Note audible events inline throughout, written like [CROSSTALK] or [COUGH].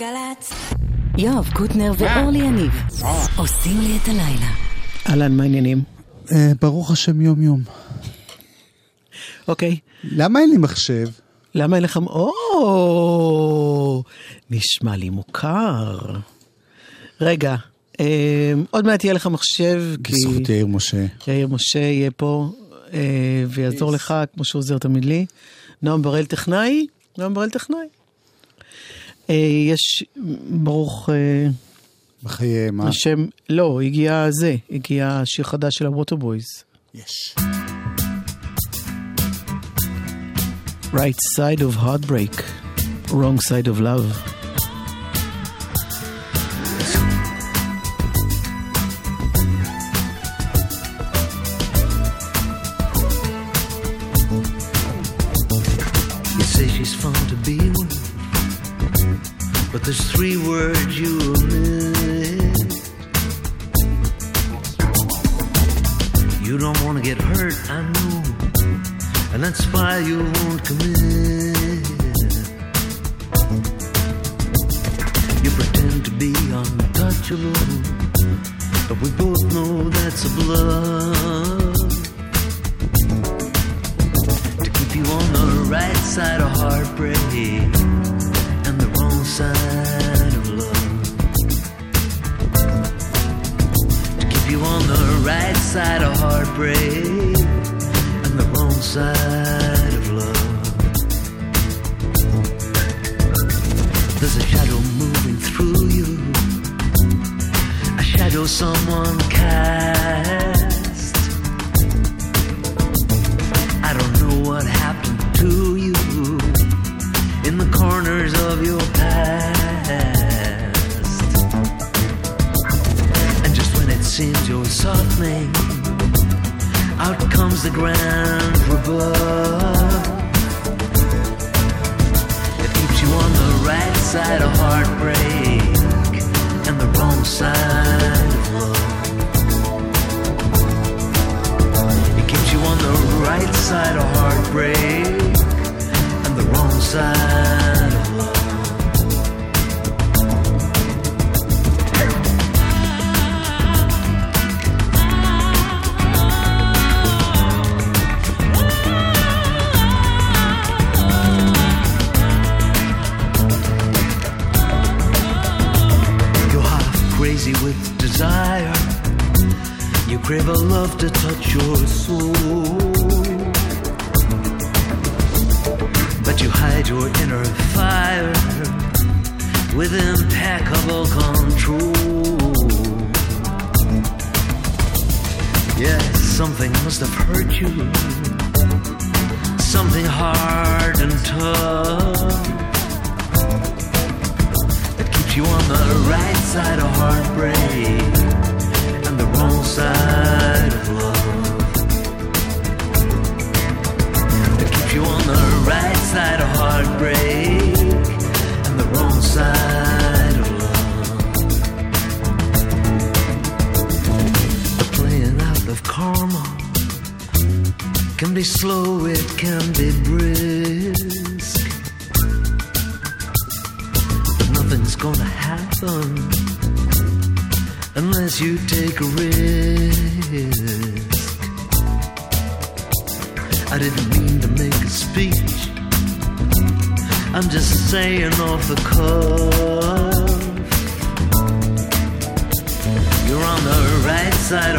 גל"צ. יואב קוטנר ואורלי יניב עושים לי את הלילה. אהלן, מה העניינים? אה, ברוך השם יום יום. אוקיי. למה אין לי מחשב? למה אין לך... או, נשמע לי מוכר. רגע, אה, עוד מעט יהיה לך מחשב, כי בזכות יאיר משה. יאיר משה יהיה פה אה, ויעזור לך, כמו שהוא עוזר תמיד לי. נועם בראל טכנאי, נועם בראל טכנאי. אה, יש, ברוך אה, בחיי מה? השם, לא, הגיע זה, הגיע שיר חדש של הווטרבויז. יש. Right side of heartbreak, wrong side of love. Three words you omit. You don't want to get hurt, I know, and that's why you won't commit. You pretend to be untouchable, but we both know that's a bluff to keep you on the right side of heartbreak side of heartbreak and the wrong side of love. There's a shadow moving through you, a shadow someone the grand rebuff. It keeps you on the right side of heartbreak and the wrong side of love. It keeps you on the right side of heartbreak and the wrong side crave a love to touch your soul. But you hide your inner fire with impeccable control. Yes, something must have hurt you. Something hard and tough that keeps you on the right side of heartbreak and the wrong side of love. You on the right side of heartbreak off the cuff. You're on the right side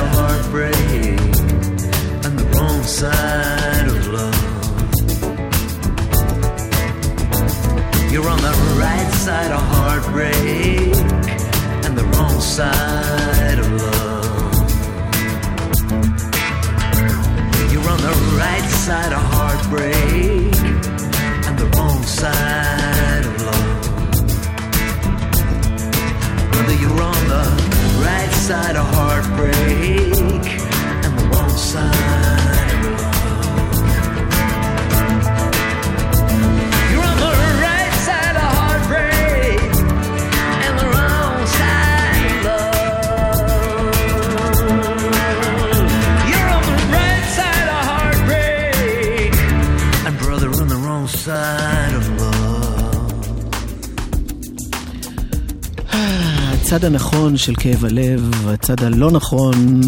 הנכון של כאב הלב, הצד הלא נכון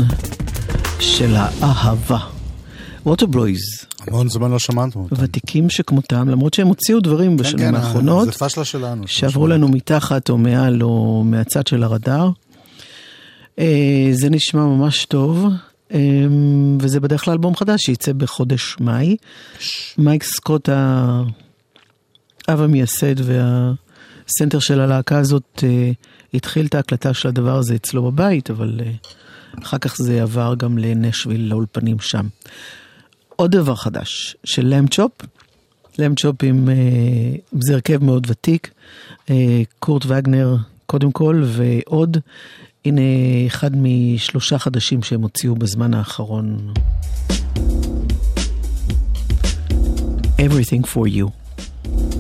של האהבה. Waterboys, המון זמן לא שמענו אותם. ותיקים שכמותם, למרות שהם הוציאו דברים כן, בשנים כן, האחרונות, זה פשלה שלנו. שעברו לנו מתחת או מעל או מהצד של הרדאר. אה, זה נשמע ממש טוב, אה, וזה בדרך כלל אלבום חדש שייצא בחודש מאי. מייק סקוט, האב המייסד והסנטר של הלהקה הזאת, אה, התחיל את ההקלטה של הדבר הזה אצלו בבית, אבל אה, אחר כך זה עבר גם לנשוויל, לאולפנים שם. עוד דבר חדש, של למצ'ופ, למצ'ופים, אה, זה הרכב מאוד ותיק, אה, קורט וגנר קודם כל, ועוד, הנה אחד משלושה חדשים שהם הוציאו בזמן האחרון. Everything for you.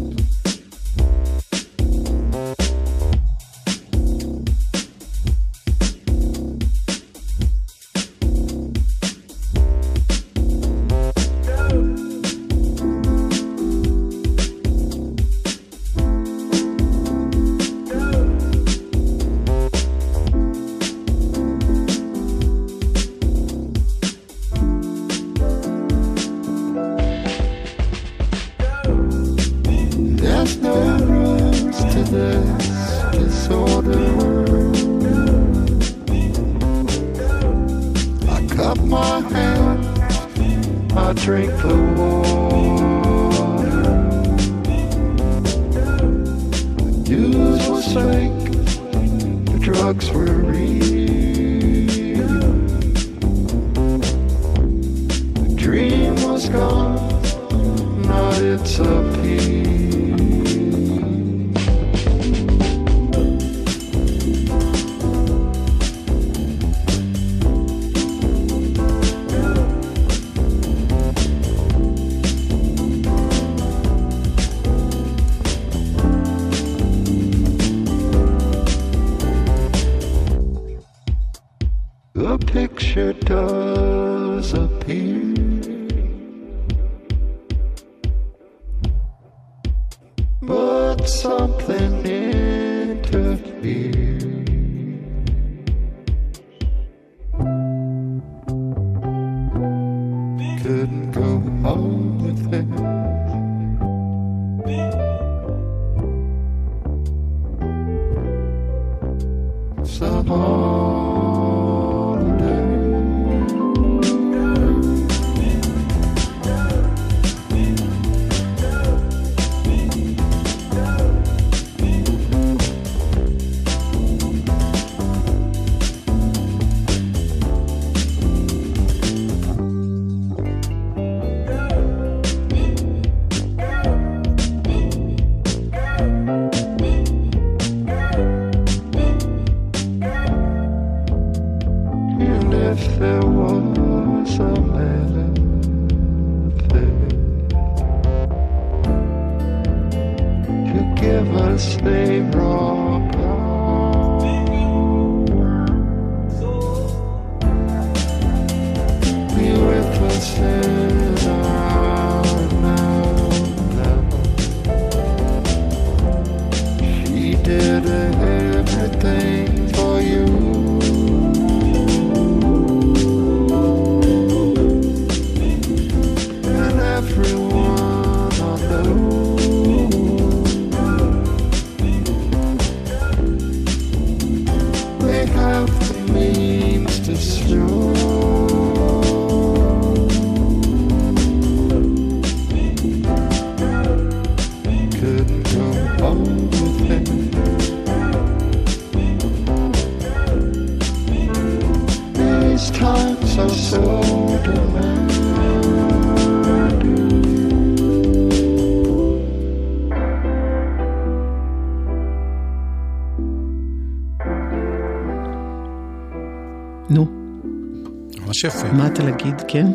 יפה. מה אתה להגיד? כן?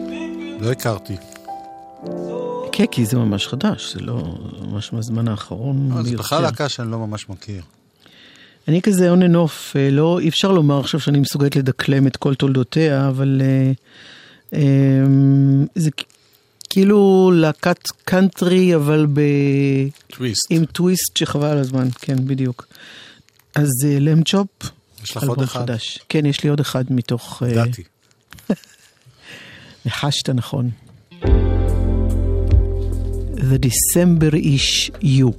לא הכרתי. כן, כי זה ממש חדש, זה לא ממש מהזמן האחרון. זה. בכלל להקה שאני לא ממש מכיר. אני כזה and off, אה, לא, אי אפשר לומר עכשיו שאני מסוגלת לדקלם את כל תולדותיה, אבל אה, אה, זה כאילו להקת קאנטרי, אבל ב... טוויסט. עם טוויסט שחבל על הזמן, כן, בדיוק. אז אה, למצ'ופ, יש לך עוד אחד? חדש. כן, יש לי עוד אחד מתוך... אה, ידעתי. ניחשת נכון. The December-ish You.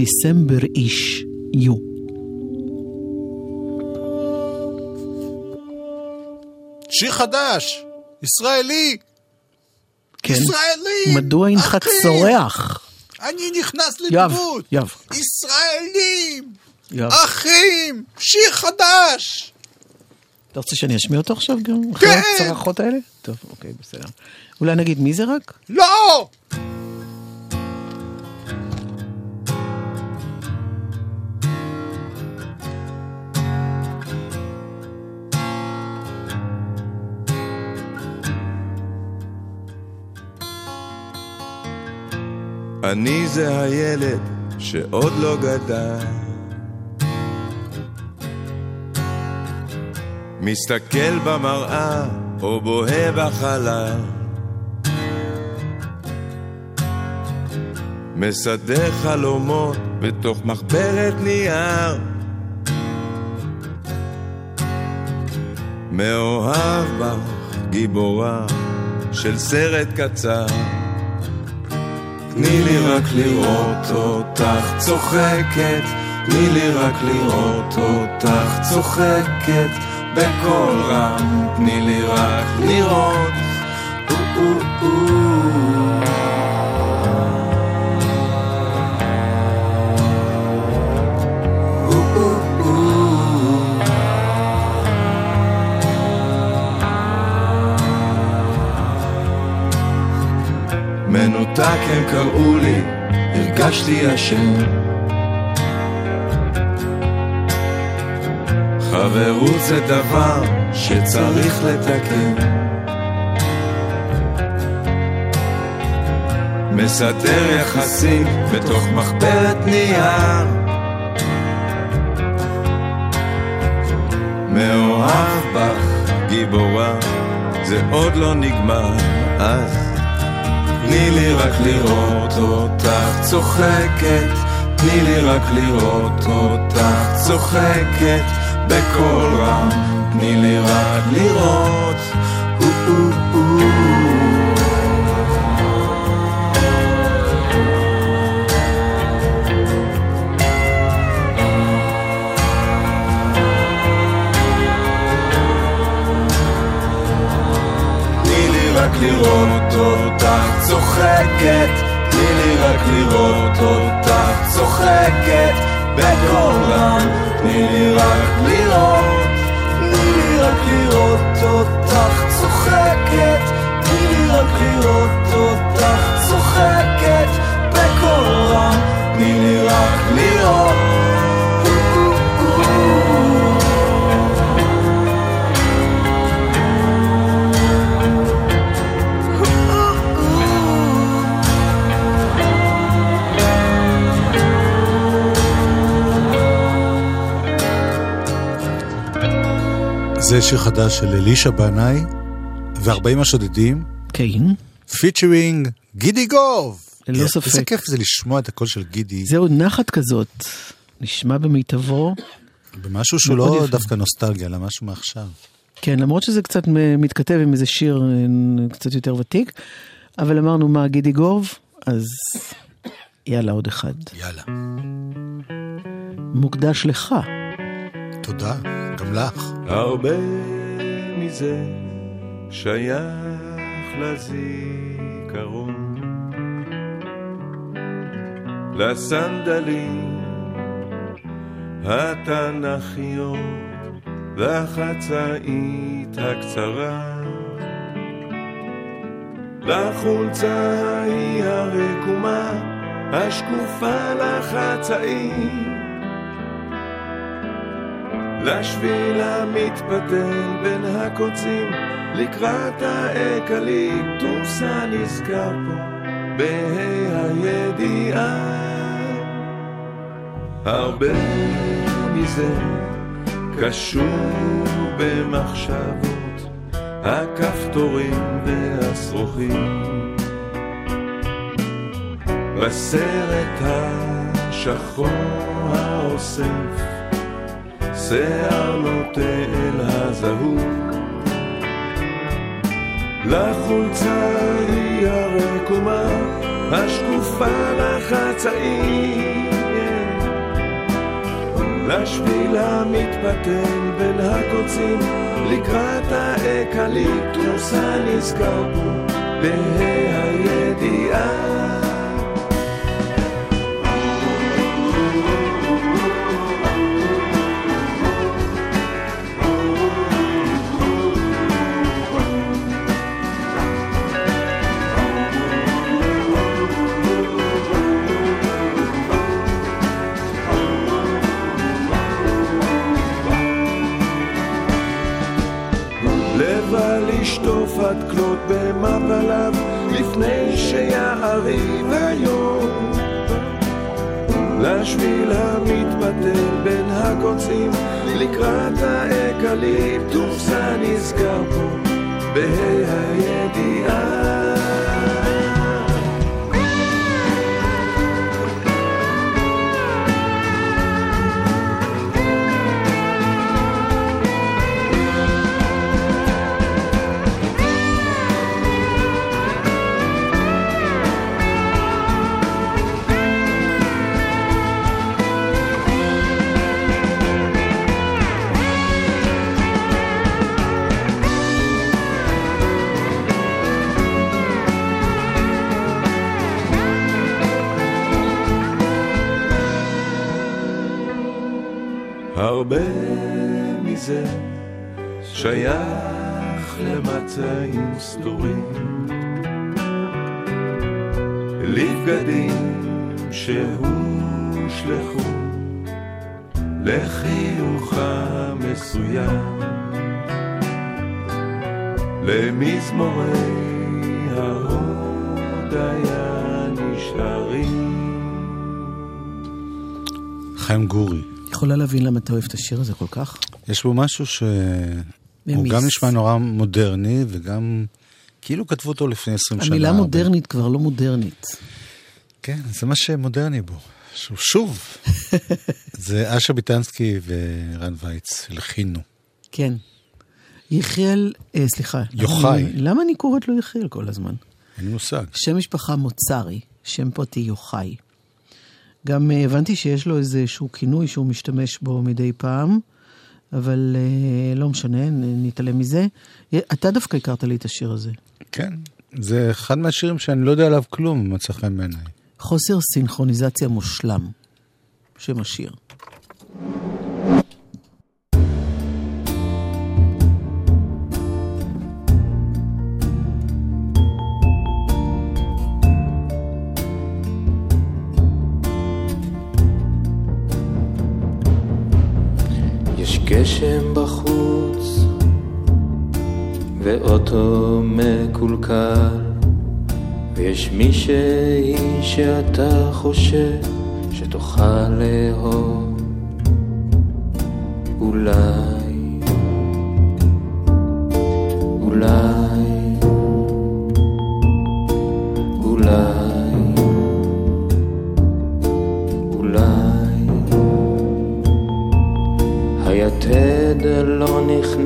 December Ish You. שיר חדש, ישראלי, כן. ישראלי! מדוע אינך צורח? אני נכנס לדמות! יואב, ישראלים! יואב. אחים! שיר חדש! אתה רוצה שאני אשמיע אותו עכשיו גם? אחרי כן. הצרחות האלה? טוב, אוקיי, בסדר. אולי נגיד מי זה רק? לא! אני זה הילד שעוד לא גדל. מסתכל במראה או בוהה בחלל. מסדר חלומות בתוך מחברת נייר. מאוהב בך, גיבורה של סרט קצר. תני לי רק לראות אותך צוחקת, תני לי רק לראות אותך צוחקת בקול רם, תני לי רק לראות. או, או, או. מנותק הם קראו לי, הרגשתי אשם. חברות זה דבר שצריך לתקן. מסדר יחסים בתוך מחברת נייר. מאוהב בך, גיבורה, זה עוד לא נגמר, אז תני לי רק לראות אותך צוחקת, תני לי רק לראות אותך צוחקת. בקול רם, תני לי רק לראות. לראות אותך צוחקת, תני לי רק לראות אותך צוחקת בקול רם, תני לי רק לראות, תני לי רק לראות זה שיר חדש של אלישע בנאי ו-40 השודדים, כן, featuring גידי גוב. ללא איזה ספק. כיף זה לשמוע את הקול של גידי, זהו נחת כזאת. נשמע במיטבו. במשהו שהוא לא יפה. דווקא נוסטלגיה, אלא משהו מעכשיו. כן, למרות שזה קצת מתכתב עם איזה שיר אה, קצת יותר ותיק, אבל אמרנו מה גידי גוב, אז יאללה עוד אחד. יאללה. מוקדש לך. תודה, לך. הרבה מזה שייך לזיכרון, לסנדלים התנ"כיות והחצאית הקצרה, לחולצה ההיא הרקומה השקופה לחצאית. לשביל המתפתל בין הקוצים לקראת האקליפטוס הנזכר פה בה"א הידיעה. הרבה מזה קשור במחשבות הכפתורים והשרוכים בסרט השחור האוסף שיער נוטה אל הזהוב. לחולצה היא הרקומה השקופה לחצאית לשביל המתפתל בין הקוצים לקראת האקליפטוס הנזכר פה בה"א הידיעה כלות במפליו לפני שיעריב היום. לשביל המתפתל בין הקוצים לקראת האקליפטוס הנזכר פה בה"א הידיעה שייך למצעים סדורים, לבגדים שהושלכו לחיוך המסוים, למזמורי ההודיה נשארים. חיים גורי. יכולה להבין למה אתה אוהב את השיר הזה כל כך? יש בו משהו שהוא ממיס. גם נשמע נורא מודרני וגם כאילו כתבו אותו לפני 20 שנה. המילה מודרנית כבר לא מודרנית. כן, זה מה שמודרני בו. שהוא שוב. [LAUGHS] זה אשה ביטנסקי ורן וייץ הלחינו. כן. יחיאל, אה, סליחה. יוחאי. למה אני- למה אני קוראת לו יחיאל כל הזמן? אין לי מושג. שם משפחה מוצרי, שם פרטי יוחאי. גם אה, הבנתי שיש לו איזשהו כינוי שהוא משתמש בו מדי פעם, אבל אה, לא משנה, נתעלם מזה. אתה דווקא הכרת לי את השיר הזה. כן, זה אחד מהשירים שאני לא יודע עליו כלום, מצא חן בעיניי. חוסר סינכרוניזציה מושלם, שם השיר. גשם בחוץ ואוטו מקולקל ויש מישהי שאתה חושב שתוכל לאהוב. אולי אולי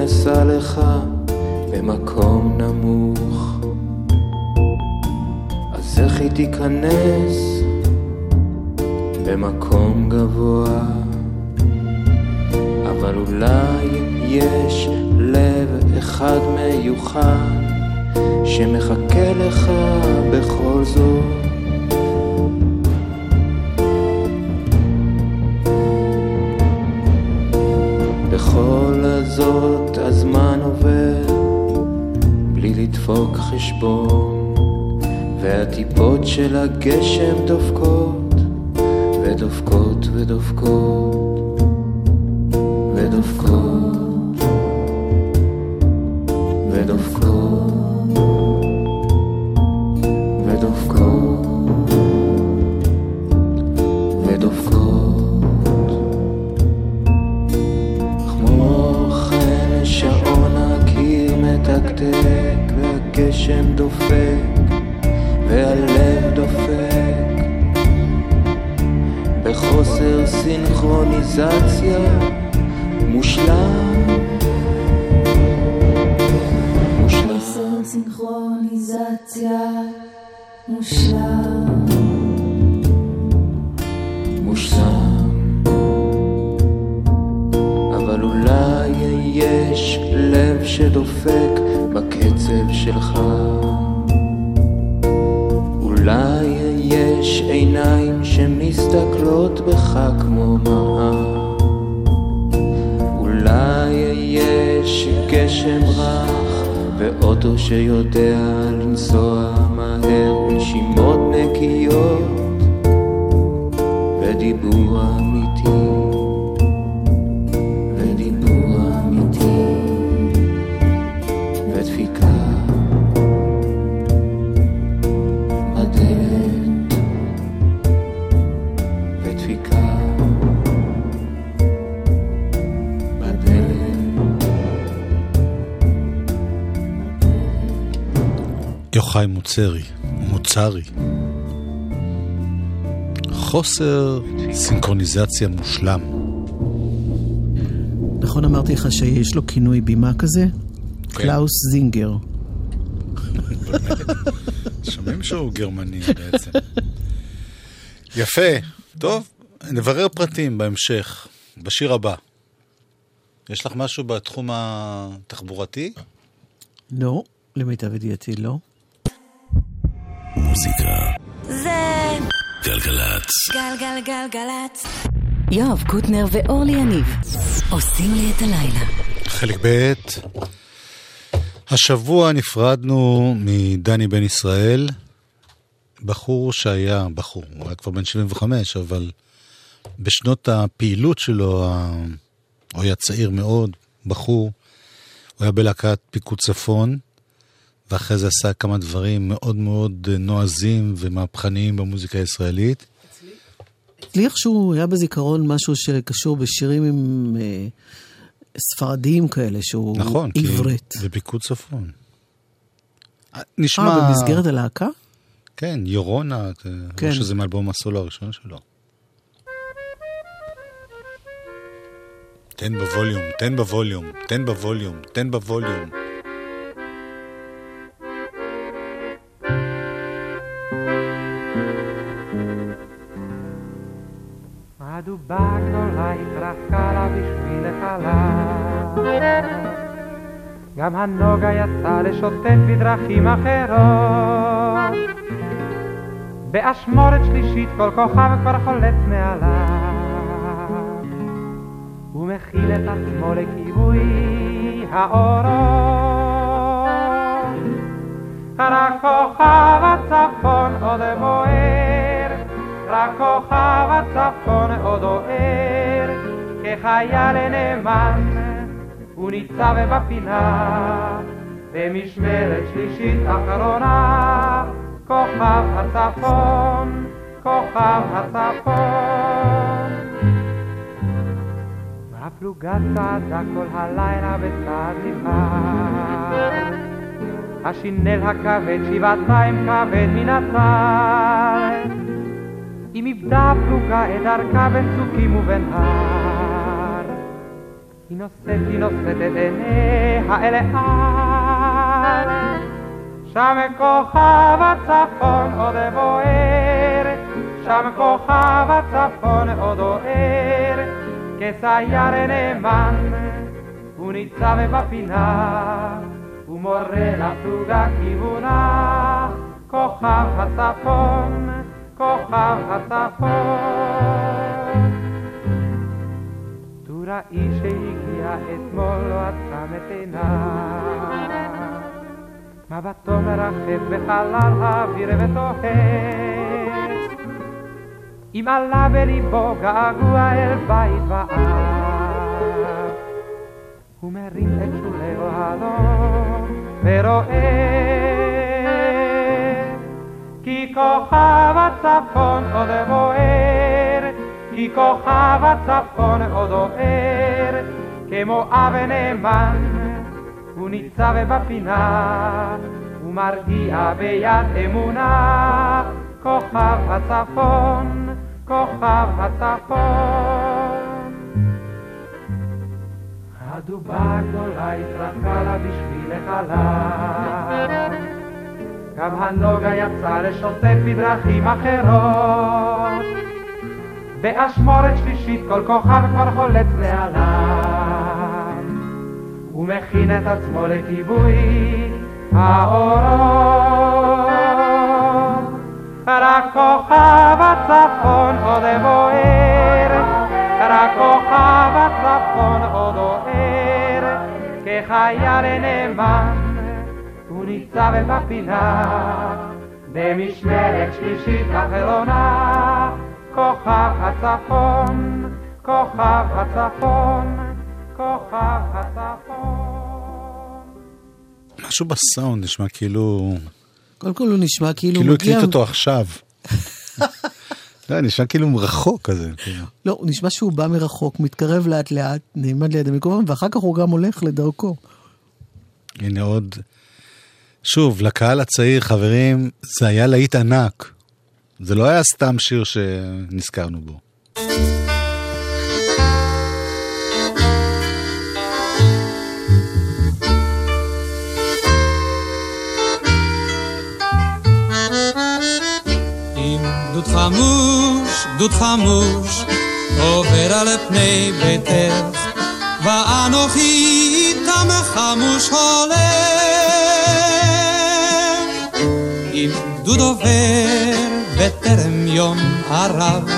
נכנסה לך במקום נמוך אז איך היא תיכנס במקום גבוה אבל אולי יש לב אחד מיוחד שמחכה לך בכל זאת. חשבון והטיפות של הגשם דופקות ודופקות ודופקות מוצרי. חוסר סינכרוניזציה מושלם. נכון אמרתי לך שיש לו כינוי במה כזה? כן. קלאוס זינגר. שומעים שהוא גרמני בעצם. יפה, טוב, נברר פרטים בהמשך, בשיר הבא. יש לך משהו בתחום התחבורתי? לא, למיטב ידיעתי לא. מוזיקה. זה גלגלצ. גלגלגלגלצ. יואב קוטנר ואורלי יניב עושים לי את הלילה. חלק ב' השבוע נפרדנו מדני בן ישראל, בחור שהיה, בחור, הוא היה כבר בן 75, אבל בשנות הפעילות שלו, הוא היה צעיר מאוד, בחור, הוא היה בלהקת פיקוד צפון, ואחרי זה עשה כמה דברים מאוד מאוד נועזים ומהפכניים במוזיקה הישראלית. לי איכשהו היה בזיכרון משהו שקשור בשירים עם אה, ספרדיים כאלה, שהוא נכון, כי עברית. זה פיקוד צפון. נשמע... אה, במסגרת הלהקה? כן, יורונה, כן. כן. שזה מאלבום הסולו הראשון שלו. תן בווליום, תן בווליום, תן בווליום, תן בווליום. הדובה גדולה התרחקה לה בשביל החלל. גם הנוגה יצא לשוטט בדרכים אחרות. באשמורת שלישית כל כוכב כבר חולץ מעליו. הוא מכיל את עצמו לכיבוי האורות. רק כוכב הצפון עוד בוער, רק כוכב הצפון עוד אוהר, כחייל נאמן, הוא ניצב בפינה, במשמרת שלישית אחרונה, כוכב הצפון, כוכב הצפון. הפלוגה צעדה כל הלילה בצעד נבהל. השינל הכבד שבעתיים כבד מן הצל. אם איבדה הפלוגה את דרכה בין צוקים ובין הר. היא נושאת, היא נושאת את עיניה אל העל. שם כוכב הצפון עוד בוער, שם כוכב הצפון עוד אוהר, כסייר נאמן, הוא ניצב בפינה, ומורה לפלוגה כיוונה, כוכב הצפון, כוכב הצפון. טוראי שהגיע אתמול לא עצם את עיניו, מבטו מרחף בחלל האוויר ותוהה, אם עלה בליבו געגוע אל בית ואב. הוא מרים את שולי אוהלו ורואה כי כוכב הצפון עוד בוער, כי כוכב הצפון עוד אוהר, כמו אב נאמן, הוא ניצב בפינה, ומרגיע ביד אמונה, כוכב הצפון, כוכב הצפון. הדובה הגדולה התרחקה לה בשביל החלל. גם הנוגה יצא לשוטט בדרכים אחרות. באשמורת שלישית כל כוכב כבר חולץ מעליו. הוא מכין את עצמו לכיבוי האורות. רק כוכב הצפון עוד בוער, רק כוכב הצפון עוד אוהר, כחייל נאמן הוא ניצב בפינה, במשמרת שלישית אחרונה, כוכב הצפון, כוכב הצפון, כוכב הצפון. משהו בסאונד נשמע כאילו... קודם כל הוא נשמע כאילו כאילו. הקליט אותו עכשיו. [LAUGHS] לא, נשמע כאילו הוא רחוק כזה. כאילו. לא, הוא נשמע שהוא בא מרחוק, מתקרב לאט לאט, נעמד ליד המיקרופון, ואחר כך הוא גם הולך לדרכו. הנה עוד... שוב, לקהל הצעיר, חברים, זה היה להיט ענק. זה לא היה סתם שיר שנזכרנו בו. גדוד חמוש, גדוד חמוש, עובר על פני ביתך, ואנוכי איתם חמוש הולך. גדוד עובר בטרם יום הרב,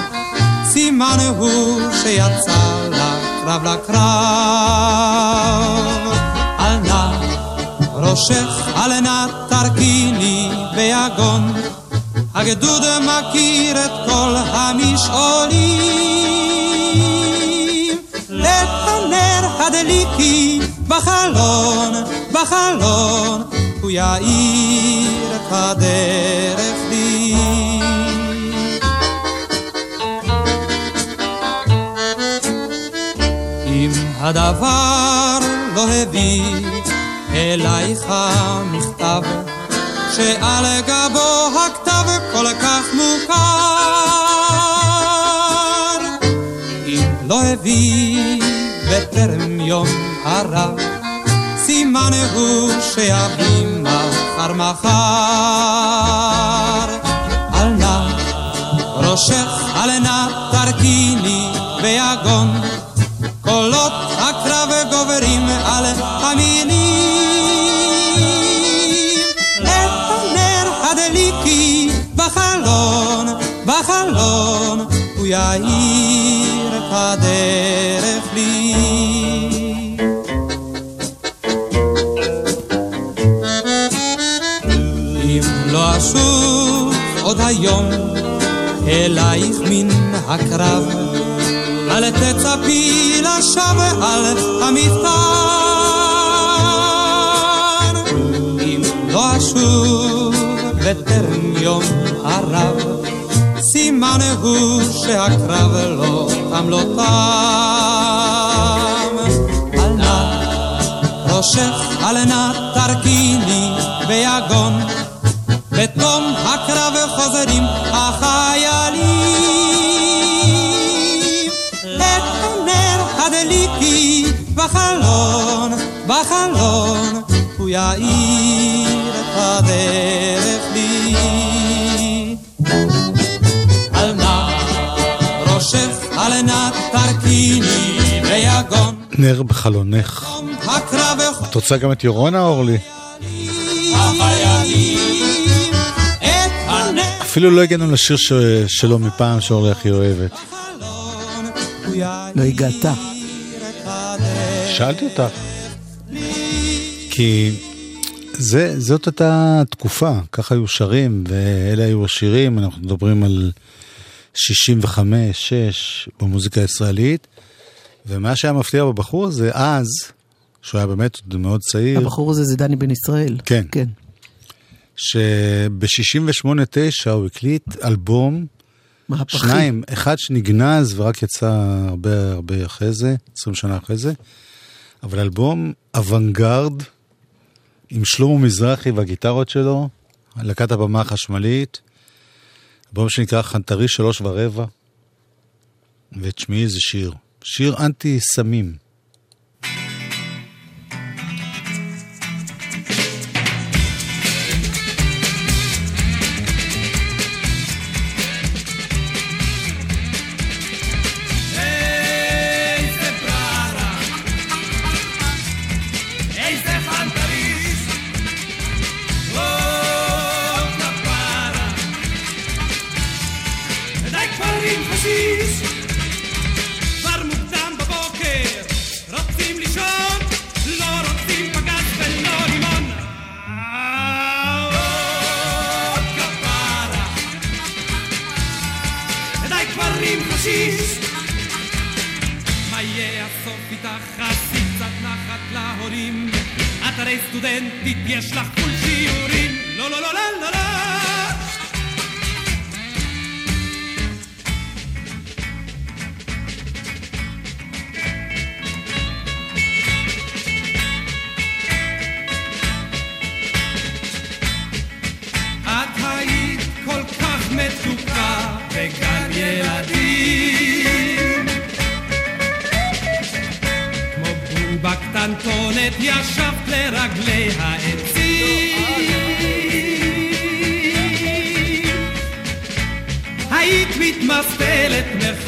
סימן הוא שיצא לקרב לקרב. על נא ראשך, על נא תרכיני ביגון, הגדוד מכיר את כל המשעולים. את הנר הדליקי בחלון, בחלון, הוא יאיר את הדרך לי. אם הדבר לא הביא אלייך מכתב, שעל גבו הכתב כל כך מוכר. אם לא הביא בטרם יום הרב, סימן הוא שיביא מחר מחר. על נא ראשך, על נא תרכיני ביגון, קולות הקרב גוברים על המילים. את הנר הדליקי בחלון, בחלון, הוא יאיר את הדרך לי. הקרב, אל תצפי לשווא על המפתן. אם לא אשוב בטרם יום הרב, סימן הוא שהקרב לא תם לא תם. על נא ראשך, אל נא תרכיני ביגון, בתום הקרב חוזרים החיילים. נר בחלונך. את רוצה גם את יורונה, אורלי? אפילו לא הגענו לשיר ש... שלו מפעם שאורלי הכי אוהבת. לא הגעת. שאלתי אותך. כי זה, זאת הייתה תקופה, ככה היו שרים, ואלה היו השירים, אנחנו מדברים על 65, 6 במוזיקה הישראלית, ומה שהיה מפתיע בבחור הזה אז, שהוא היה באמת עוד מאוד צעיר, הבחור הזה זה דני בן ישראל. כן. כן. שב-68-9 הוא הקליט אלבום, מהפכי. שניים, אחד שנגנז ורק יצא הרבה הרבה אחרי זה, 20 שנה אחרי זה, אבל אלבום אוונגרד עם שלמה מזרחי והגיטרות שלו, להקת הבמה החשמלית, אלבום שנקרא חנטרי שלוש ורבע, ותשמעי איזה שיר, שיר אנטי סמים. בררה, הרי סטודנטית, יש לך פול שיעורים. לא, לא, לא, לא, לא, לא. את היית כל כך מתוקה בגן ילדים כמו בובה קטנטונת ישבת לרגלי העצים היית מתמסטלת מחלב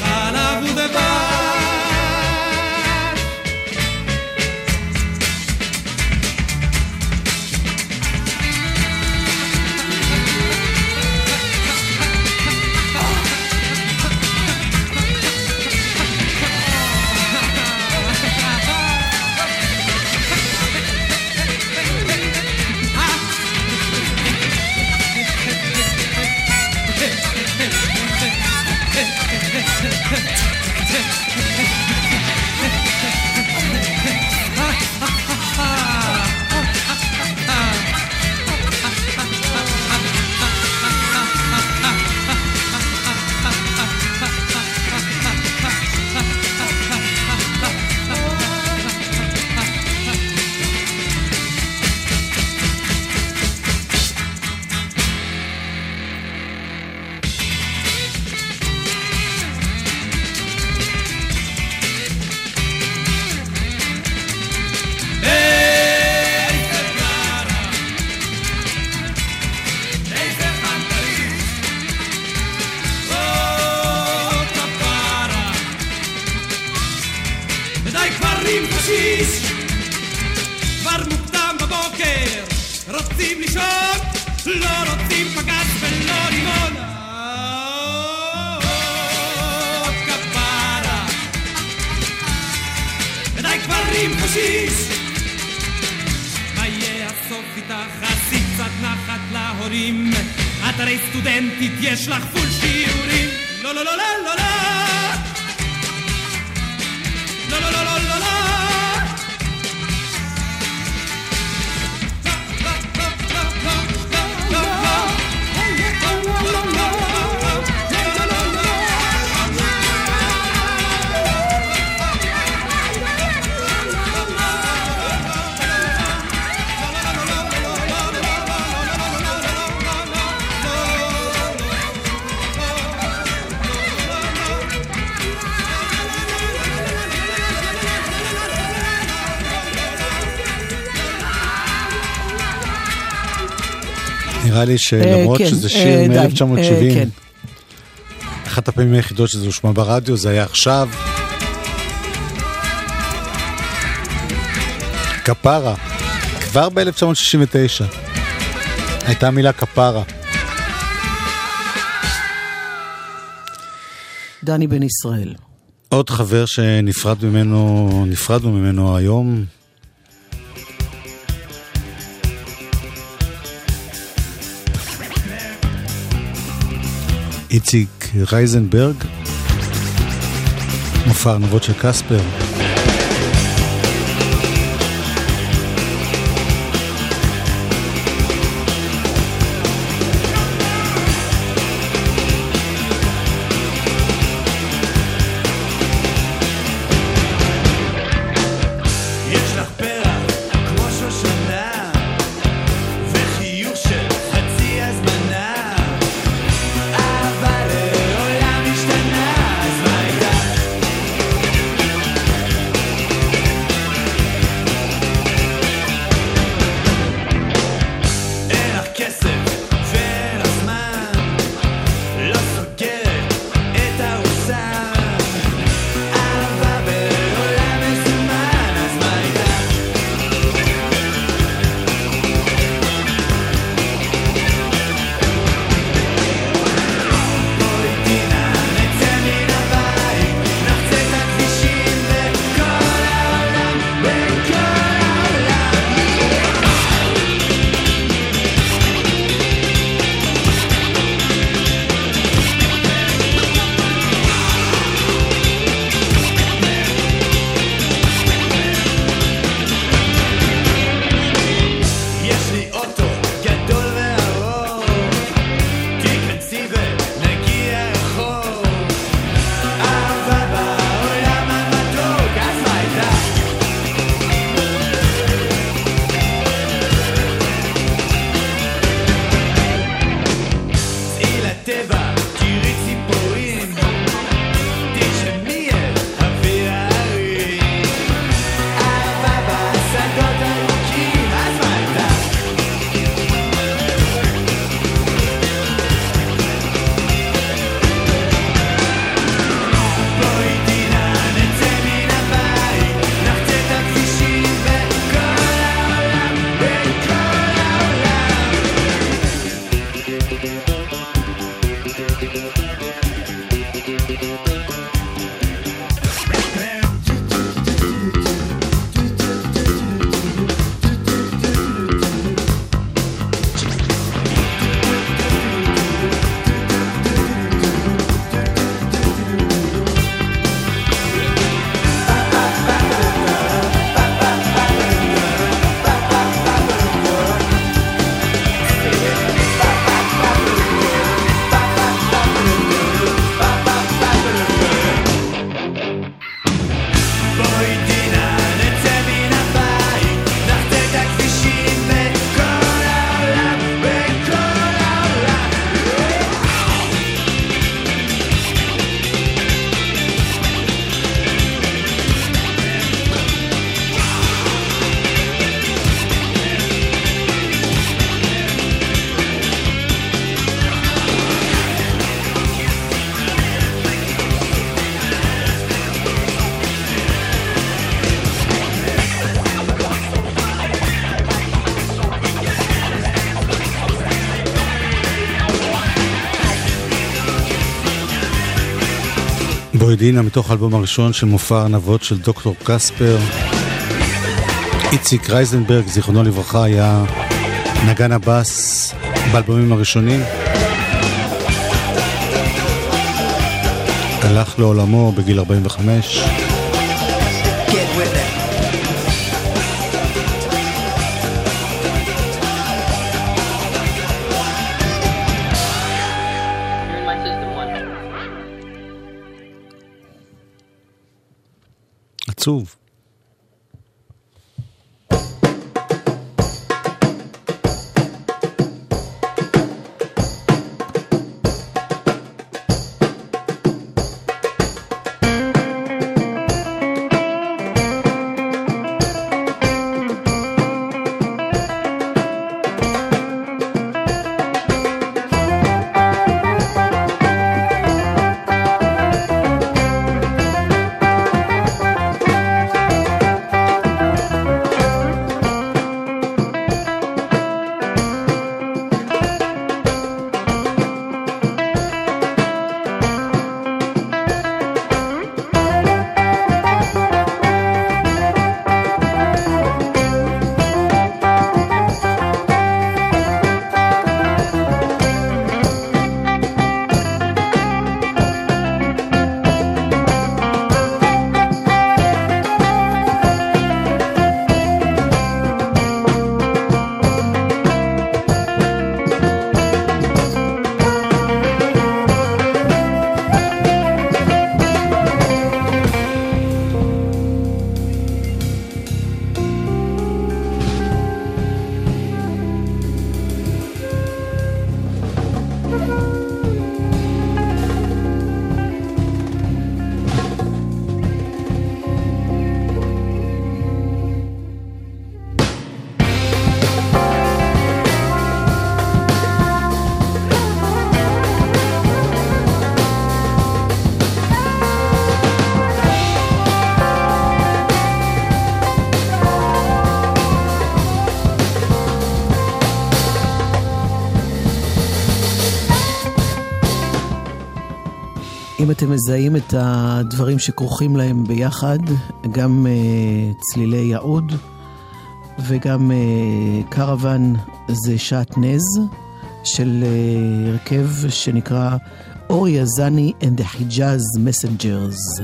לי שלמרות אה, כן, שזה אה, שיר די, אה, מ-1970, כן. אחת הפעמים היחידות שזה הושמע ברדיו, זה היה עכשיו. כפרה. כבר ב-1969 הייתה מילה כפרה. דני בן ישראל. עוד חבר שנפרד ממנו, ממנו היום. איציק רייזנברג, מופע ארנבות של קספר. בואי דינה מתוך האלבום הראשון של מופע ארנבות של דוקטור קספר. איציק רייזנברג, זיכרונו לברכה, היה נגן הבאס באלבומים הראשונים. הלך לעולמו בגיל 45. עצוב. האם אתם מזהים את הדברים שכרוכים להם ביחד, גם uh, צלילי יעוד וגם uh, קרוון זה שעטנז של uh, הרכב שנקרא אור יזני and the Hijaz Messengers.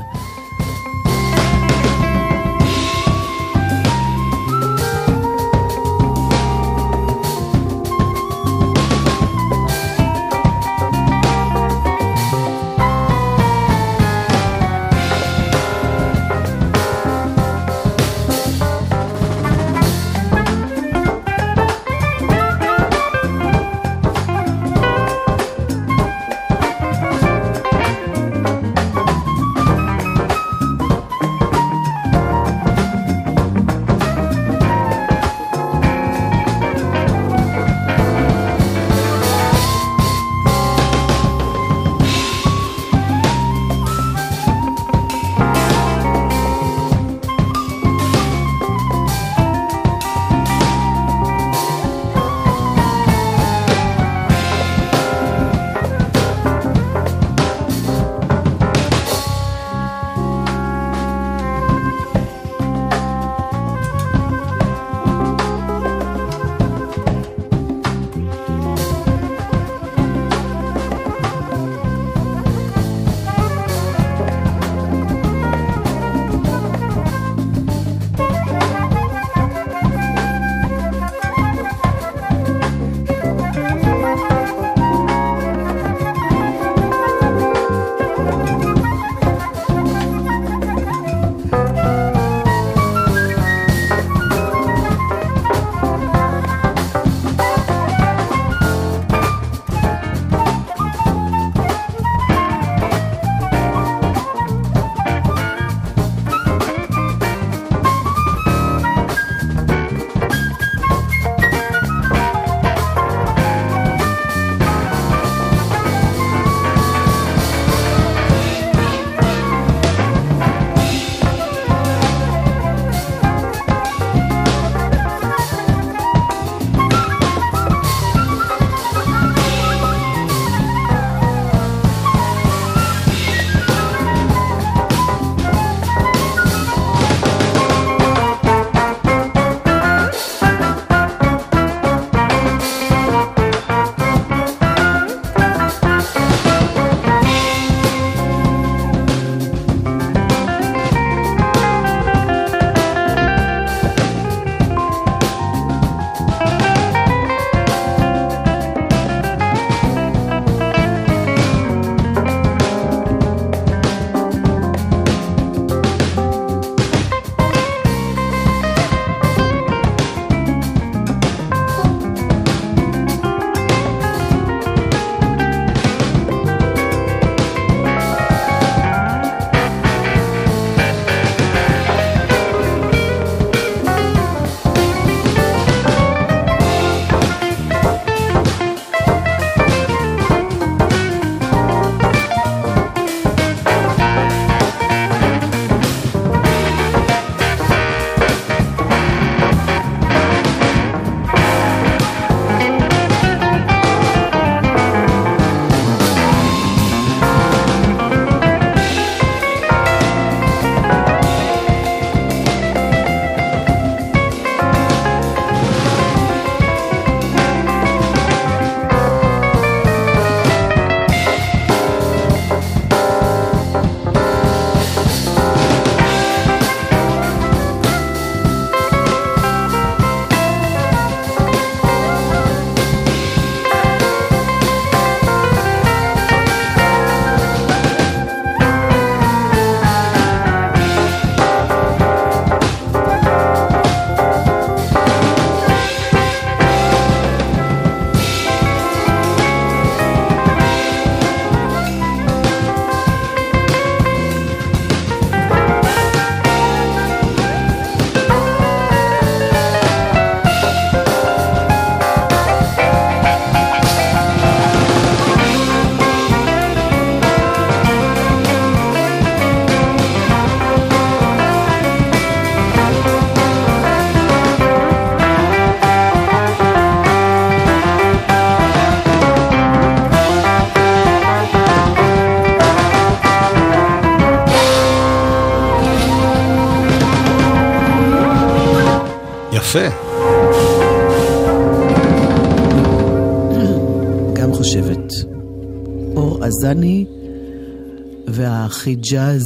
וה Hijazz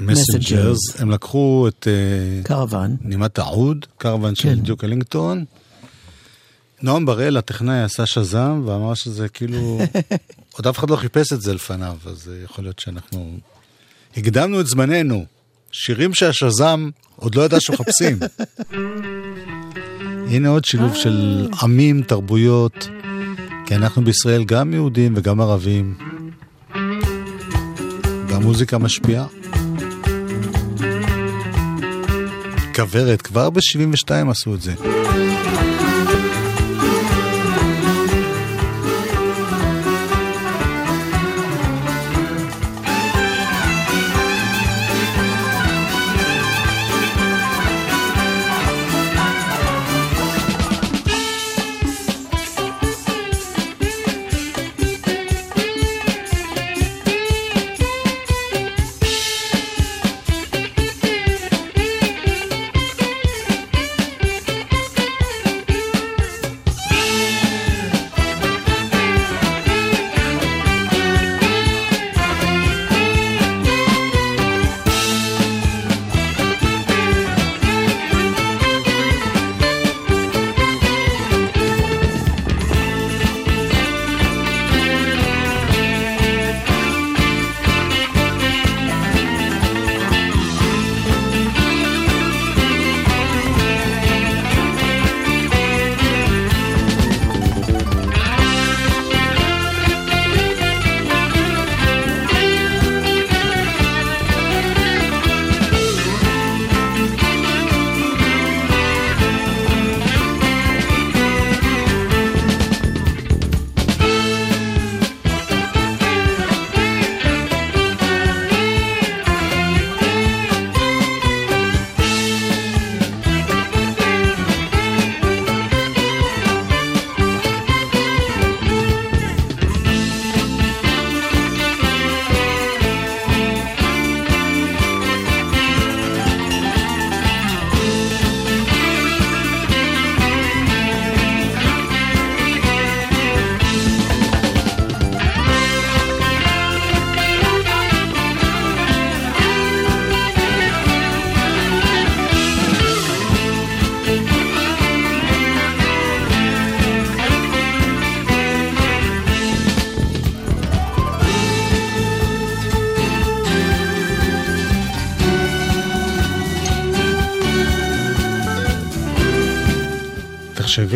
Messengers, הם לקחו את אה, Caravan. נימת העוד, Caravan של כן. דיוק אלינגטון. נועם בראל, הטכנאי, עשה שז"ם ואמר שזה כאילו... [LAUGHS] עוד אף אחד לא חיפש את זה לפניו, אז אה, יכול להיות שאנחנו הקדמנו את זמננו. שירים שהשז"ם עוד לא ידע שמחפשים. [LAUGHS] הנה עוד שילוב של עמים, תרבויות, כי אנחנו בישראל גם יהודים וגם ערבים. והמוזיקה משפיעה. כוורת, כבר ב-72 עשו את זה.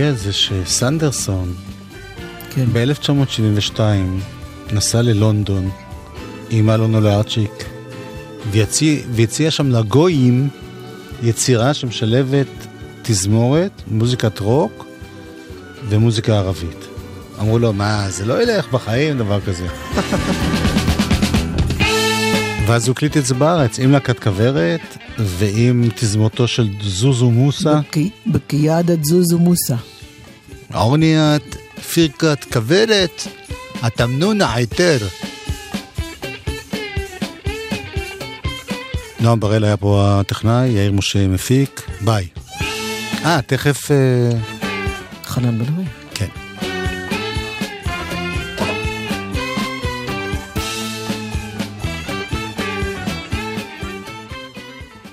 על זה שסנדרסון כן. ב-1972 נסע ללונדון עם אלון אולארצ'יק והציע, והציע שם לגויים יצירה שמשלבת תזמורת, מוזיקת רוק ומוזיקה ערבית. אמרו לו, מה, זה לא ילך בחיים, דבר כזה. [LAUGHS] ואז הוא הקליט את זה בארץ, עם להקת כוורת ועם תזמורתו של זוזו מוסה. בקיאדת זוזו מוסה. עורניית פירקת כוורת, התמנון היתר. נועם בראל היה פה הטכנאי, יאיר משה מפיק, ביי. אה, תכף... אה, חנן בן ארי.